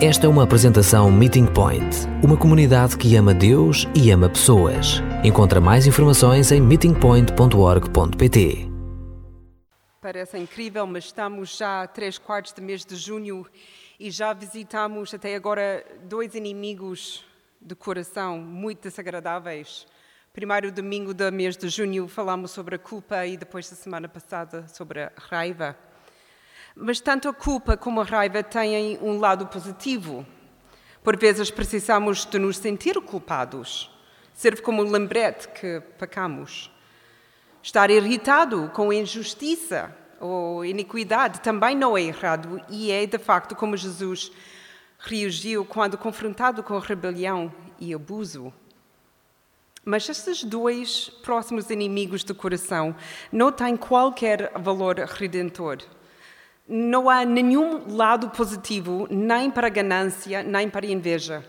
Esta é uma apresentação Meeting Point, uma comunidade que ama Deus e ama pessoas. Encontra mais informações em meetingpoint.org.pt. Parece incrível, mas estamos já a três quartos de mês de junho e já visitamos até agora dois inimigos do coração muito desagradáveis. Primeiro domingo do mês de junho falamos sobre a culpa e depois da semana passada sobre a raiva. Mas tanto a culpa como a raiva têm um lado positivo. Por vezes precisamos de nos sentir culpados. Serve como um lembrete que pecamos. Estar irritado com injustiça ou iniquidade também não é errado e é de facto como Jesus reagiu quando confrontado com rebelião e abuso. Mas estes dois próximos inimigos do coração não têm qualquer valor redentor. Não há nenhum lado positivo, nem para ganância, nem para inveja.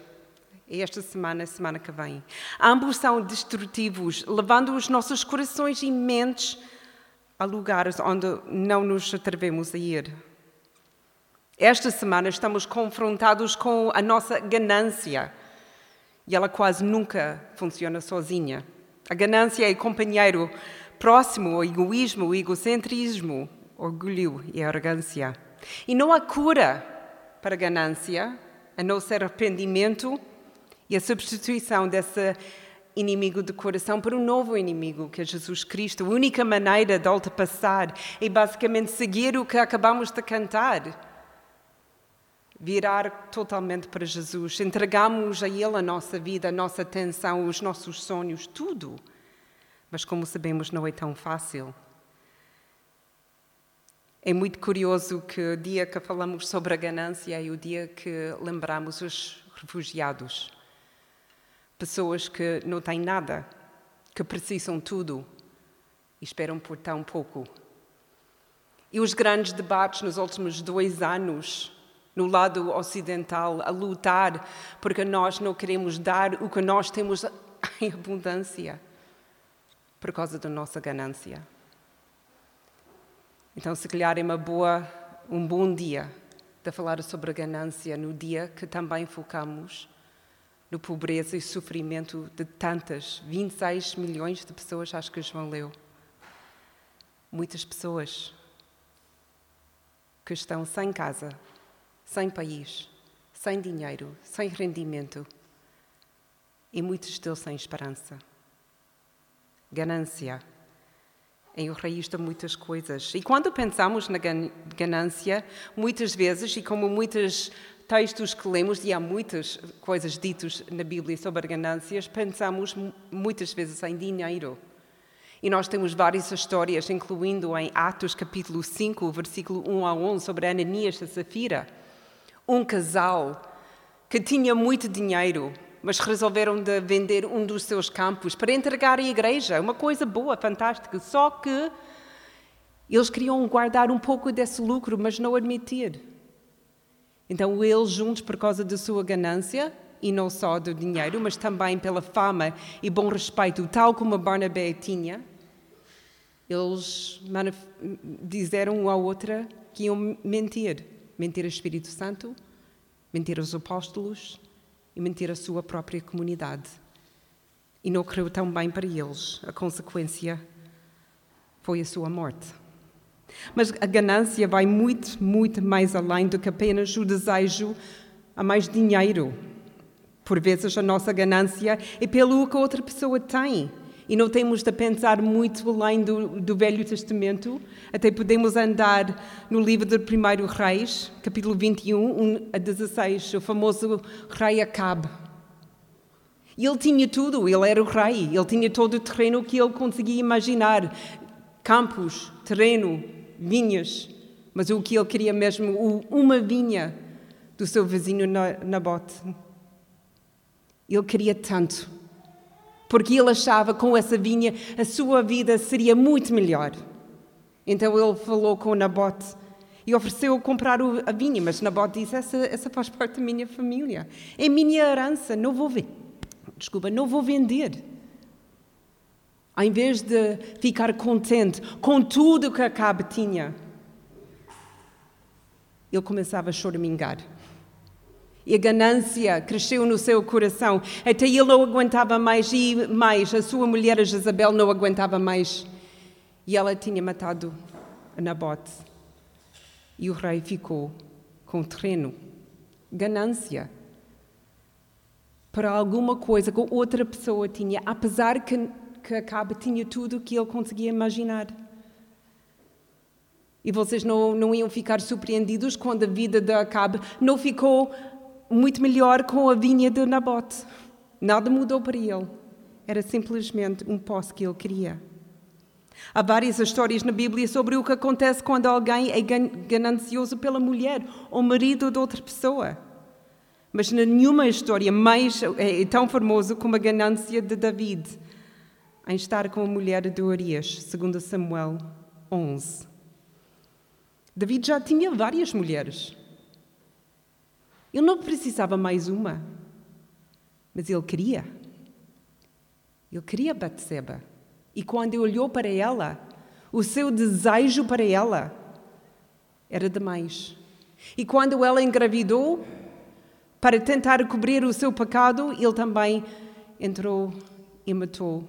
Esta semana, semana que vem. Ambos são destrutivos, levando os nossos corações e mentes a lugares onde não nos atrevemos a ir. Esta semana estamos confrontados com a nossa ganância e ela quase nunca funciona sozinha. A ganância é companheiro próximo ao egoísmo, o egocentrismo, orgulho e arrogância. E não há cura para a ganância, a não ser arrependimento e a substituição desse inimigo do coração por um novo inimigo, que é Jesus Cristo. A única maneira de ultrapassar é basicamente seguir o que acabamos de cantar. Virar totalmente para Jesus, entregamos a Ele a nossa vida, a nossa atenção, os nossos sonhos, tudo. Mas, como sabemos, não é tão fácil. É muito curioso que o dia que falamos sobre a ganância é o dia que lembramos os refugiados. Pessoas que não têm nada, que precisam tudo e esperam por tão pouco. E os grandes debates nos últimos dois anos, no lado ocidental, a lutar porque nós não queremos dar o que nós temos em abundância por causa da nossa ganância. Então, se calhar é uma boa, um bom dia de falar sobre a ganância no dia que também focamos no pobreza e sofrimento de tantas, 26 milhões de pessoas, acho que João leu. Muitas pessoas que estão sem casa, sem país, sem dinheiro, sem rendimento e muitos deles sem esperança. Ganância é o raiz de muitas coisas. E quando pensamos na ganância, muitas vezes, e como muitos textos que lemos, e há muitas coisas ditas na Bíblia sobre ganâncias, pensamos muitas vezes em dinheiro. E nós temos várias histórias, incluindo em Atos capítulo 5, versículo 1 a 11, sobre Ananias e Safira. Um casal que tinha muito dinheiro, mas resolveram de vender um dos seus campos para entregar à igreja. Uma coisa boa, fantástica. Só que eles queriam guardar um pouco desse lucro, mas não admitir. Então, eles juntos, por causa da sua ganância, e não só do dinheiro, mas também pela fama e bom respeito, tal como Barnabé tinha, eles disseram uma à outra que iam mentir. Mentir ao Espírito Santo, mentir aos apóstolos, e mentir a sua própria comunidade. E não correu tão bem para eles. A consequência foi a sua morte. Mas a ganância vai muito, muito mais além do que apenas o desejo a mais dinheiro. Por vezes a nossa ganância é pelo que outra pessoa tem e não temos de pensar muito além do, do Velho Testamento. Até podemos andar no livro do Primeiro Reis, capítulo 21, 1 a 16, o famoso rei Acabe. Ele tinha tudo, ele era o rei, ele tinha todo o terreno que ele conseguia imaginar: campos, terreno, vinhas. Mas o que ele queria mesmo, uma vinha do seu vizinho Nabote. Ele queria tanto porque ele achava que com essa vinha a sua vida seria muito melhor. Então ele falou com Nabote e ofereceu comprar a vinha, mas Nabote disse: essa, essa faz parte da minha família, é minha herança, não vou ver. Desculpa, não vou vender. Ao invés de ficar contente com tudo que Acabe tinha, ele começava a choramingar. E a ganância cresceu no seu coração. Até ele não aguentava mais e mais. A sua mulher, a Jezabel, não aguentava mais. E ela tinha matado a Nabote. E o rei ficou com terreno. Ganância. Para alguma coisa que outra pessoa tinha, apesar que, que Acabe tinha tudo o que ele conseguia imaginar. E vocês não, não iam ficar surpreendidos quando a vida de Acabe não ficou muito melhor com a vinha de Nabote. Nada mudou para ele. Era simplesmente um poço que ele queria. Há várias histórias na Bíblia sobre o que acontece quando alguém é ganancioso pela mulher ou marido de outra pessoa. Mas nenhuma história mais é tão famosa como a ganância de David em estar com a mulher de Urias, segundo Samuel 11. David já tinha várias mulheres. Ele não precisava mais uma, mas ele queria. Ele queria Batseba. E quando ele olhou para ela, o seu desejo para ela era demais. E quando ela engravidou, para tentar cobrir o seu pecado, ele também entrou e matou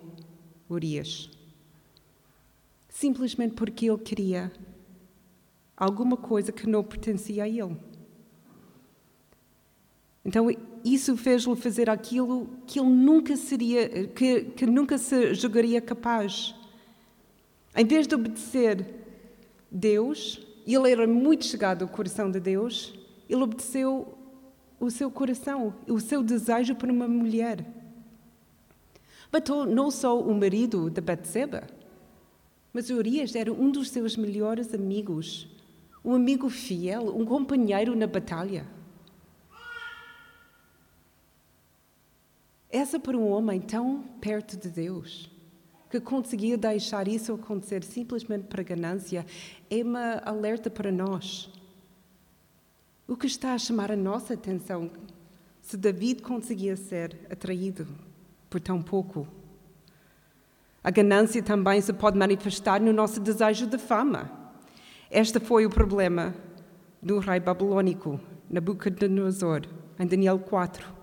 Urias. Simplesmente porque ele queria alguma coisa que não pertencia a ele. Então isso fez-lhe fazer aquilo que ele nunca seria, que, que nunca se julgaria capaz. Em vez de obedecer Deus, ele era muito chegado ao coração de Deus, ele obedeceu o seu coração, o seu desejo por uma mulher. Matou não só o marido de Batseba, mas Urias era um dos seus melhores amigos, um amigo fiel, um companheiro na batalha. Essa para um homem tão perto de Deus, que conseguia deixar isso acontecer simplesmente para ganância, é uma alerta para nós. O que está a chamar a nossa atenção se David conseguia ser atraído por tão pouco? A ganância também se pode manifestar no nosso desejo de fama. Este foi o problema do rei babilônico, Nabucodonosor, em Daniel 4.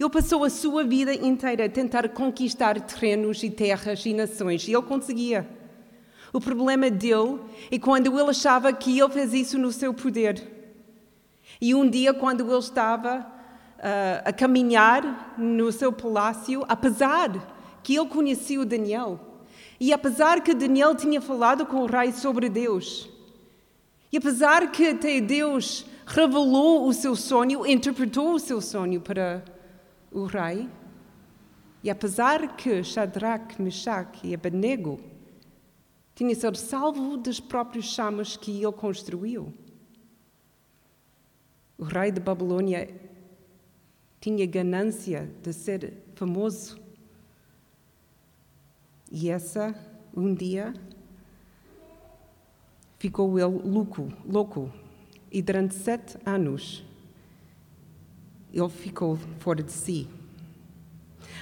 Ele passou a sua vida inteira a tentar conquistar terrenos e terras e nações, e ele conseguia. O problema dele é quando ele achava que ele fez isso no seu poder. E um dia, quando ele estava uh, a caminhar no seu palácio, apesar que ele conhecia o Daniel, e apesar que Daniel tinha falado com o rei sobre Deus, e apesar que até Deus revelou o seu sonho, interpretou o seu sonho para o rei, e apesar que Shadrach, Meshach e Abednego tinham sido salvo dos próprios chamas que ele construiu, o rei de Babilônia tinha ganância de ser famoso. E essa, um dia, ficou ele louco, louco. E durante sete anos ele ficou fora de si.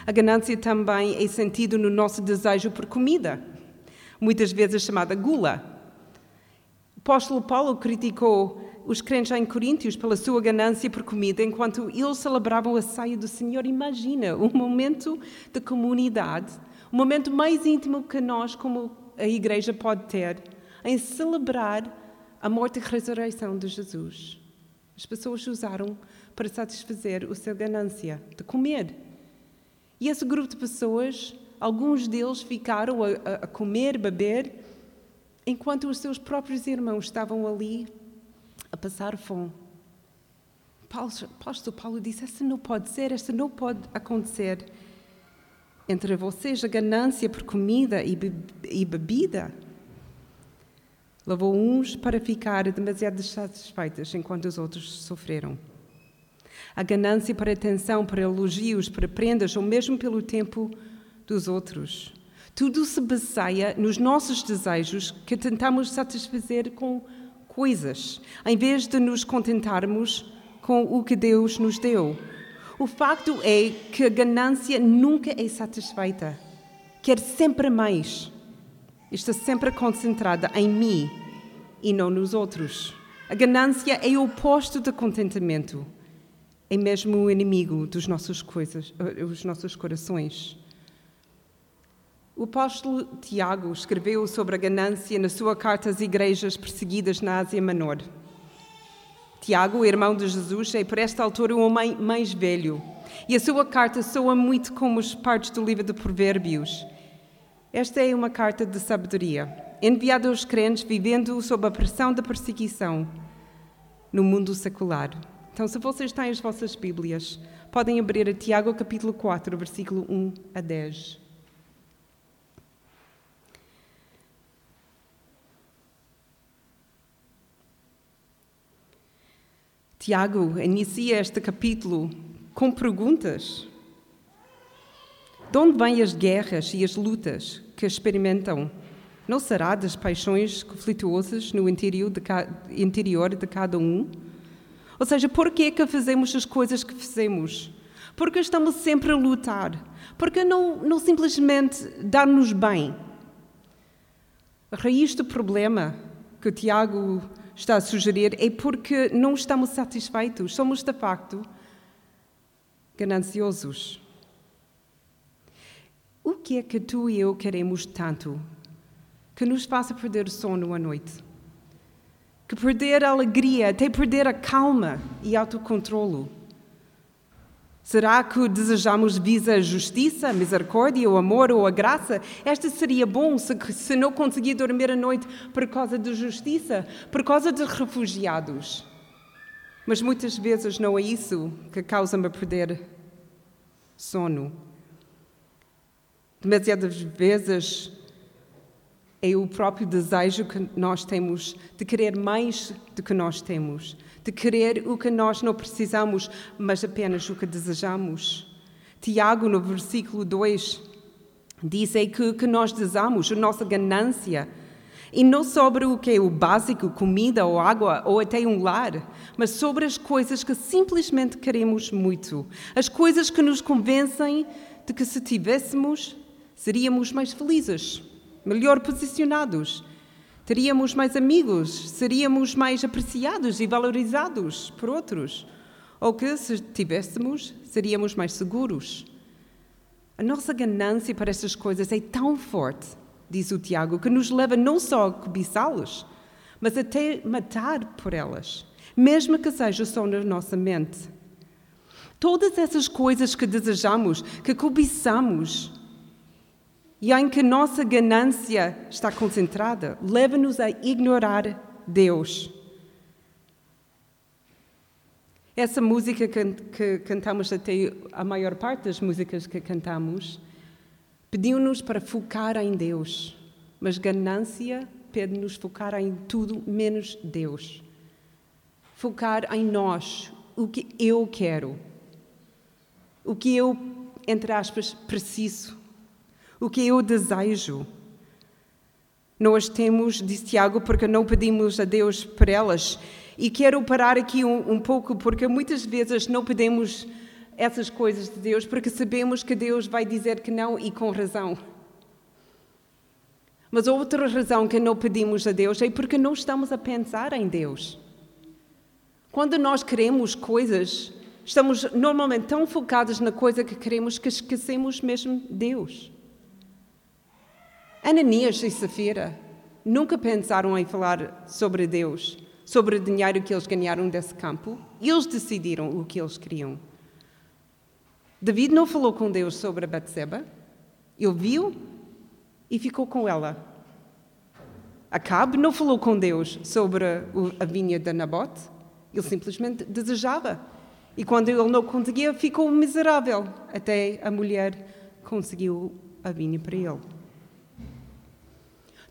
A ganância também é sentido no nosso desejo por comida, muitas vezes chamada gula. O apóstolo Paulo criticou os crentes em Coríntios pela sua ganância por comida enquanto eles celebravam a ceia do Senhor. Imagina um momento de comunidade, o um momento mais íntimo que nós, como a igreja, pode ter, em celebrar a morte e a ressurreição de Jesus. As pessoas usaram para satisfazer o seu ganância de comer. E esse grupo de pessoas, alguns deles ficaram a, a comer, beber, enquanto os seus próprios irmãos estavam ali a passar fome. Paulo, apóstolo Paulo disse: Essa não pode ser, esta não pode acontecer. Entre vocês, a ganância por comida e, be e bebida levou uns para ficar demasiado satisfeitos enquanto os outros sofreram a ganância para atenção, para elogios, para prendas ou mesmo pelo tempo dos outros. Tudo se baseia nos nossos desejos que tentamos satisfazer com coisas, em vez de nos contentarmos com o que Deus nos deu. O facto é que a ganância nunca é satisfeita, quer sempre mais. Está sempre concentrada em mim e não nos outros. A ganância é o oposto do contentamento. É mesmo o inimigo dos nossos coisas, os nossos corações. O apóstolo Tiago escreveu sobre a ganância na sua carta às igrejas perseguidas na Ásia Menor. Tiago, irmão de Jesus, é por esta altura o homem mais velho, e a sua carta soa muito como as partes do livro de Provérbios. Esta é uma carta de sabedoria, enviada aos crentes vivendo sob a pressão da perseguição no mundo secular. Então, se vocês têm as vossas Bíblias, podem abrir a Tiago capítulo 4, versículo 1 a 10. Tiago inicia este capítulo com perguntas. De onde vêm as guerras e as lutas que experimentam? Não será das paixões conflituosas no interior de, interior de cada um? Ou seja, por que é que fazemos as coisas que fazemos? Porque estamos sempre a lutar? Porque não, não simplesmente dar-nos bem? A raiz do problema que o Tiago está a sugerir é porque não estamos satisfeitos, somos de facto gananciosos. O que é que tu e eu queremos tanto que nos faça perder o sono à noite? Que perder a alegria, até perder a calma e autocontrolo? Será que desejamos visa a justiça, a misericórdia, o amor ou a graça? Esta seria bom se, se não conseguir dormir à noite por causa da justiça, por causa dos refugiados. Mas muitas vezes não é isso que causa-me perder sono. Demasiadas vezes é o próprio desejo que nós temos de querer mais do que nós temos, de querer o que nós não precisamos, mas apenas o que desejamos. Tiago, no versículo 2, diz aí que, que nós desejamos, a nossa ganância, e não sobre o que é o básico, comida ou água ou até um lar, mas sobre as coisas que simplesmente queremos muito, as coisas que nos convencem de que se tivéssemos, seríamos mais felizes melhor posicionados, teríamos mais amigos, seríamos mais apreciados e valorizados por outros, ou que, se tivéssemos, seríamos mais seguros. A nossa ganância para essas coisas é tão forte, diz o Tiago, que nos leva não só a cobiçá-las, mas até matar por elas, mesmo que seja só na nossa mente. Todas essas coisas que desejamos, que cobiçamos, e em que nossa ganância está concentrada, leva-nos a ignorar Deus. Essa música que, que, cantamos, até a maior parte das músicas que cantamos, pediu-nos para focar em Deus, mas ganância pede-nos focar em tudo menos Deus. Focar em nós, o que eu quero, o que eu, entre aspas, preciso o que eu desejo. Nós temos, disse Tiago, porque não pedimos a Deus por elas. E quero parar aqui um, um pouco, porque muitas vezes não pedimos essas coisas de Deus porque sabemos que Deus vai dizer que não e com razão. Mas outra razão que não pedimos a Deus é porque não estamos a pensar em Deus. Quando nós queremos coisas, estamos normalmente tão focados na coisa que queremos que esquecemos mesmo Deus. Ananias e Safira nunca pensaram em falar sobre Deus, sobre o dinheiro que eles ganharam desse campo. Eles decidiram o que eles queriam. David não falou com Deus sobre a Batseba. Ele viu e ficou com ela. Acabe não falou com Deus sobre a vinha de Nabote. Ele simplesmente desejava. E quando ele não conseguia, ficou miserável. Até a mulher conseguiu a vinha para ele.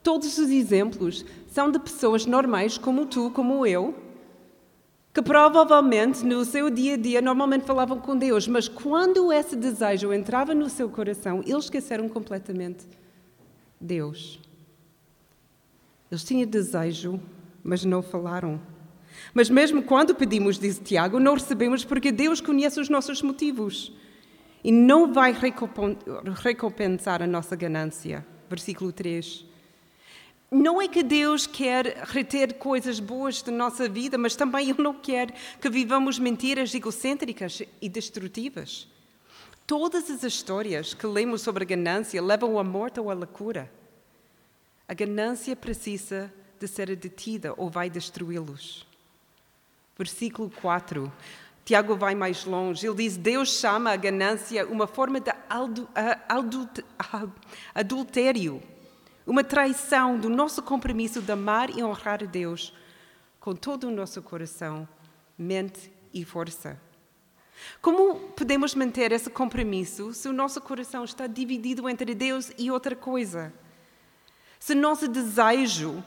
Todos os exemplos são de pessoas normais, como tu, como eu, que provavelmente no seu dia a dia normalmente falavam com Deus, mas quando esse desejo entrava no seu coração, eles esqueceram completamente Deus. Eles tinham desejo, mas não falaram. Mas mesmo quando pedimos, diz Tiago, não recebemos porque Deus conhece os nossos motivos e não vai recompensar a nossa ganância. Versículo 3. Não é que Deus quer reter coisas boas da nossa vida, mas também Ele não quer que vivamos mentiras egocêntricas e destrutivas. Todas as histórias que lemos sobre a ganância levam à morte ou à loucura. A ganância precisa de ser detida ou vai destruí-los. Versículo 4. Tiago vai mais longe. Ele diz: Deus chama a ganância uma forma de adultério uma traição do nosso compromisso de amar e honrar a Deus com todo o nosso coração, mente e força. Como podemos manter esse compromisso se o nosso coração está dividido entre Deus e outra coisa? Se nosso desejo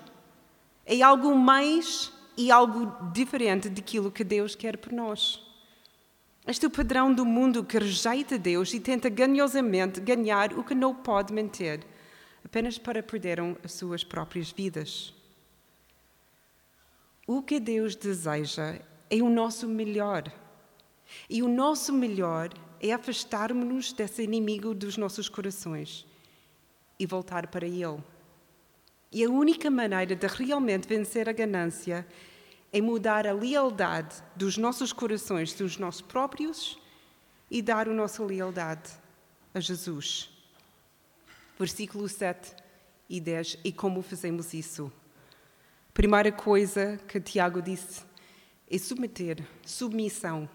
é algo mais e algo diferente daquilo que Deus quer por nós. Este é o padrão do mundo que rejeita Deus e tenta ganhosamente ganhar o que não pode manter apenas para perderam as suas próprias vidas. O que Deus deseja é o nosso melhor. E o nosso melhor é afastarmos-nos desse inimigo dos nossos corações e voltar para Ele. E a única maneira de realmente vencer a ganância é mudar a lealdade dos nossos corações, dos nossos próprios, e dar a nossa lealdade a Jesus versículo 7 e 10, e como fazemos isso. Primeira coisa que Tiago disse é submeter, submissão.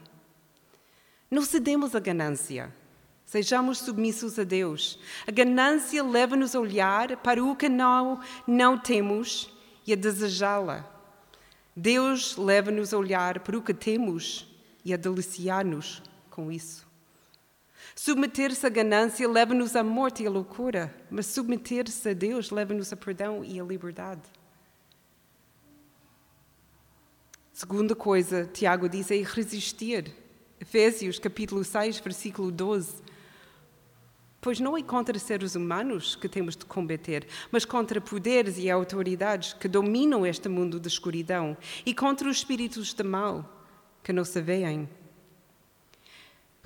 Não cedemos à ganância. Sejamos submissos a Deus. A ganância leva-nos a olhar para o que não, não temos e a desejá-la. Deus leva-nos a olhar para o que temos e a deliciar-nos com isso. Submeter-se à ganância leva-nos à morte e à loucura, mas submeter-se a Deus leva-nos a perdão e a liberdade. Segunda coisa, Tiago diz, é resistir. Efésios capítulo 6, versículo 12. Pois não é contra seres humanos que temos de combater, mas contra poderes e autoridades que dominam este mundo de escuridão e contra os espíritos de mal que não se veem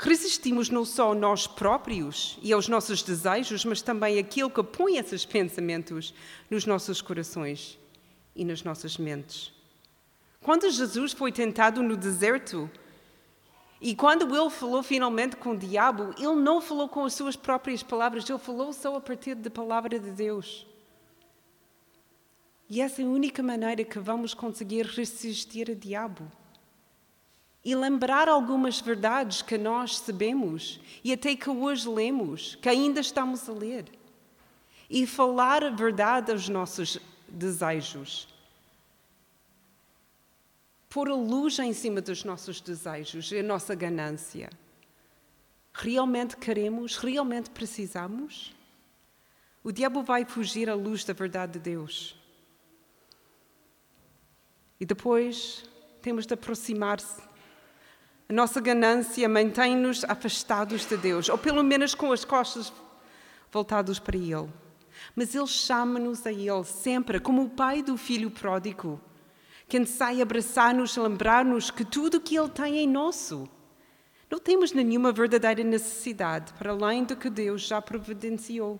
Resistimos não só nós próprios e aos nossos desejos, mas também aquilo que põe esses pensamentos nos nossos corações e nas nossas mentes. Quando Jesus foi tentado no deserto e quando ele falou finalmente com o diabo, ele não falou com as suas próprias palavras, ele falou só a partir da palavra de Deus. E essa é a única maneira que vamos conseguir resistir ao diabo e lembrar algumas verdades que nós sabemos e até que hoje lemos, que ainda estamos a ler. E falar a verdade aos nossos desejos. Pôr a luz em cima dos nossos desejos e a nossa ganância. Realmente queremos? Realmente precisamos? O diabo vai fugir à luz da verdade de Deus. E depois temos de aproximar-se a nossa ganância mantém-nos afastados de Deus, ou pelo menos com as costas voltadas para Ele. Mas Ele chama-nos a Ele sempre, como o pai do filho pródigo, que sai abraçar-nos, lembrar-nos que tudo o que Ele tem é nosso. Não temos nenhuma verdadeira necessidade para além do que Deus já providenciou.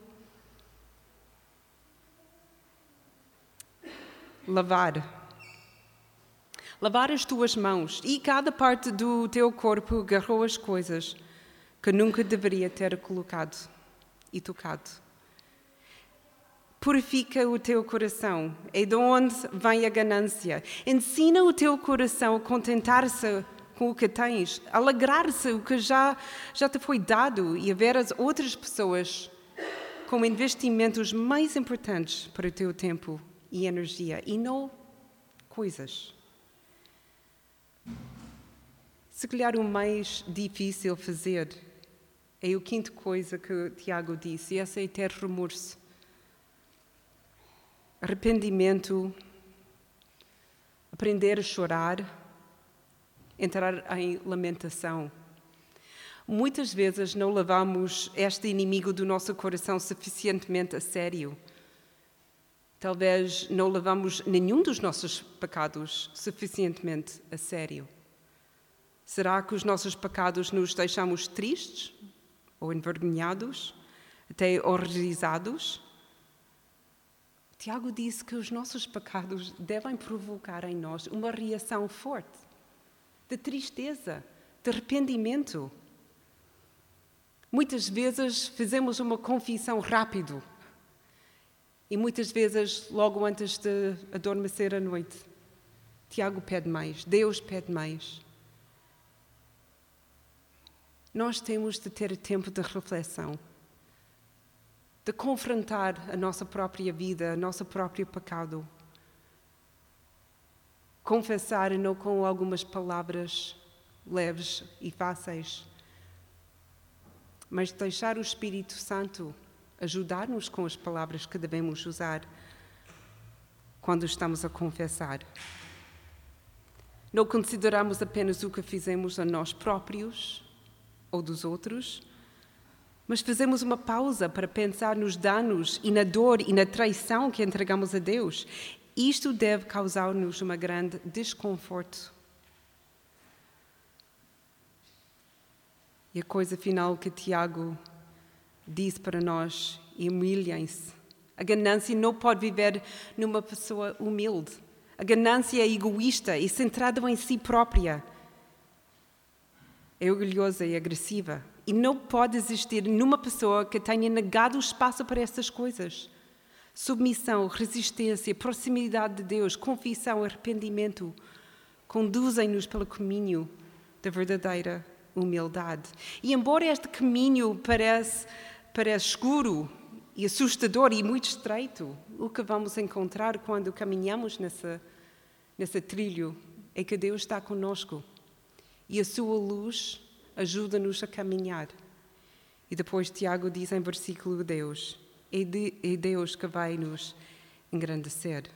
Lavar lavar as tuas mãos e cada parte do teu corpo agarrou as coisas que nunca deveria ter colocado e tocado. Purifica o teu coração, é de onde vem a ganância. Ensina o teu coração a contentar-se com o que tens, alegrar-se o que já, já te foi dado e a ver as outras pessoas como investimentos mais importantes para o teu tempo e energia e não coisas. Se calhar o mais difícil fazer é a quinta coisa que Tiago disse, e essa é ter remorso. Arrependimento, aprender a chorar, entrar em lamentação. Muitas vezes não levamos este inimigo do nosso coração suficientemente a sério. Talvez não levamos nenhum dos nossos pecados suficientemente a sério. Será que os nossos pecados nos deixamos tristes ou envergonhados, até horrorizados? Tiago disse que os nossos pecados devem provocar em nós uma reação forte de tristeza, de arrependimento. Muitas vezes fazemos uma confissão rápido e muitas vezes logo antes de adormecer à noite. Tiago pede mais, Deus pede mais. Nós temos de ter tempo de reflexão, de confrontar a nossa própria vida, o nosso próprio pecado. Confessar não com algumas palavras leves e fáceis, mas deixar o Espírito Santo ajudar-nos com as palavras que devemos usar quando estamos a confessar. Não consideramos apenas o que fizemos a nós próprios ou dos outros, mas fazemos uma pausa para pensar nos danos e na dor e na traição que entregamos a Deus. Isto deve causar-nos um grande desconforto. E a coisa final que Tiago diz para nós: humilhem-se. A ganância não pode viver numa pessoa humilde. A ganância é egoísta e centrada em si própria. É orgulhosa e agressiva. E não pode existir numa pessoa que tenha negado o espaço para essas coisas. Submissão, resistência, proximidade de Deus, confissão, arrependimento conduzem-nos pelo caminho da verdadeira humildade. E embora este caminho pareça, pareça escuro e assustador e muito estreito, o que vamos encontrar quando caminhamos nessa, nessa trilho é que Deus está conosco e a sua luz ajuda-nos a caminhar. E depois Tiago diz em versículo Deus, é, de, é Deus que vai nos engrandecer.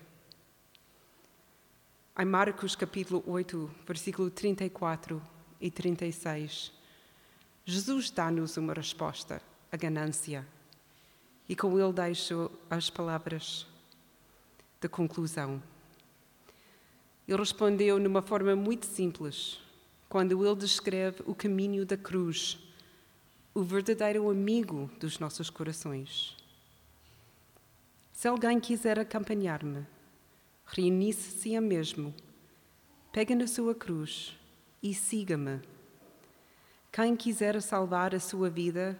Em Marcos capítulo 8, versículo 34 e 36, Jesus dá-nos uma resposta à ganância. E com ele deixo as palavras de conclusão. Ele respondeu numa forma muito simples, quando ele descreve o caminho da cruz, o verdadeiro amigo dos nossos corações. Se alguém quiser acompanhar-me, reunisse-se a mesmo, pegue na sua cruz e siga-me. Quem quiser salvar a sua vida,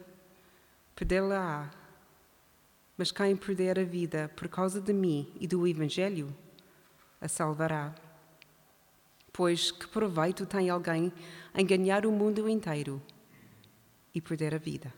perdê-la-á. Mas quem perder a vida por causa de mim e do Evangelho, a salvará. Pois que proveito tem alguém em ganhar o mundo inteiro e perder a vida?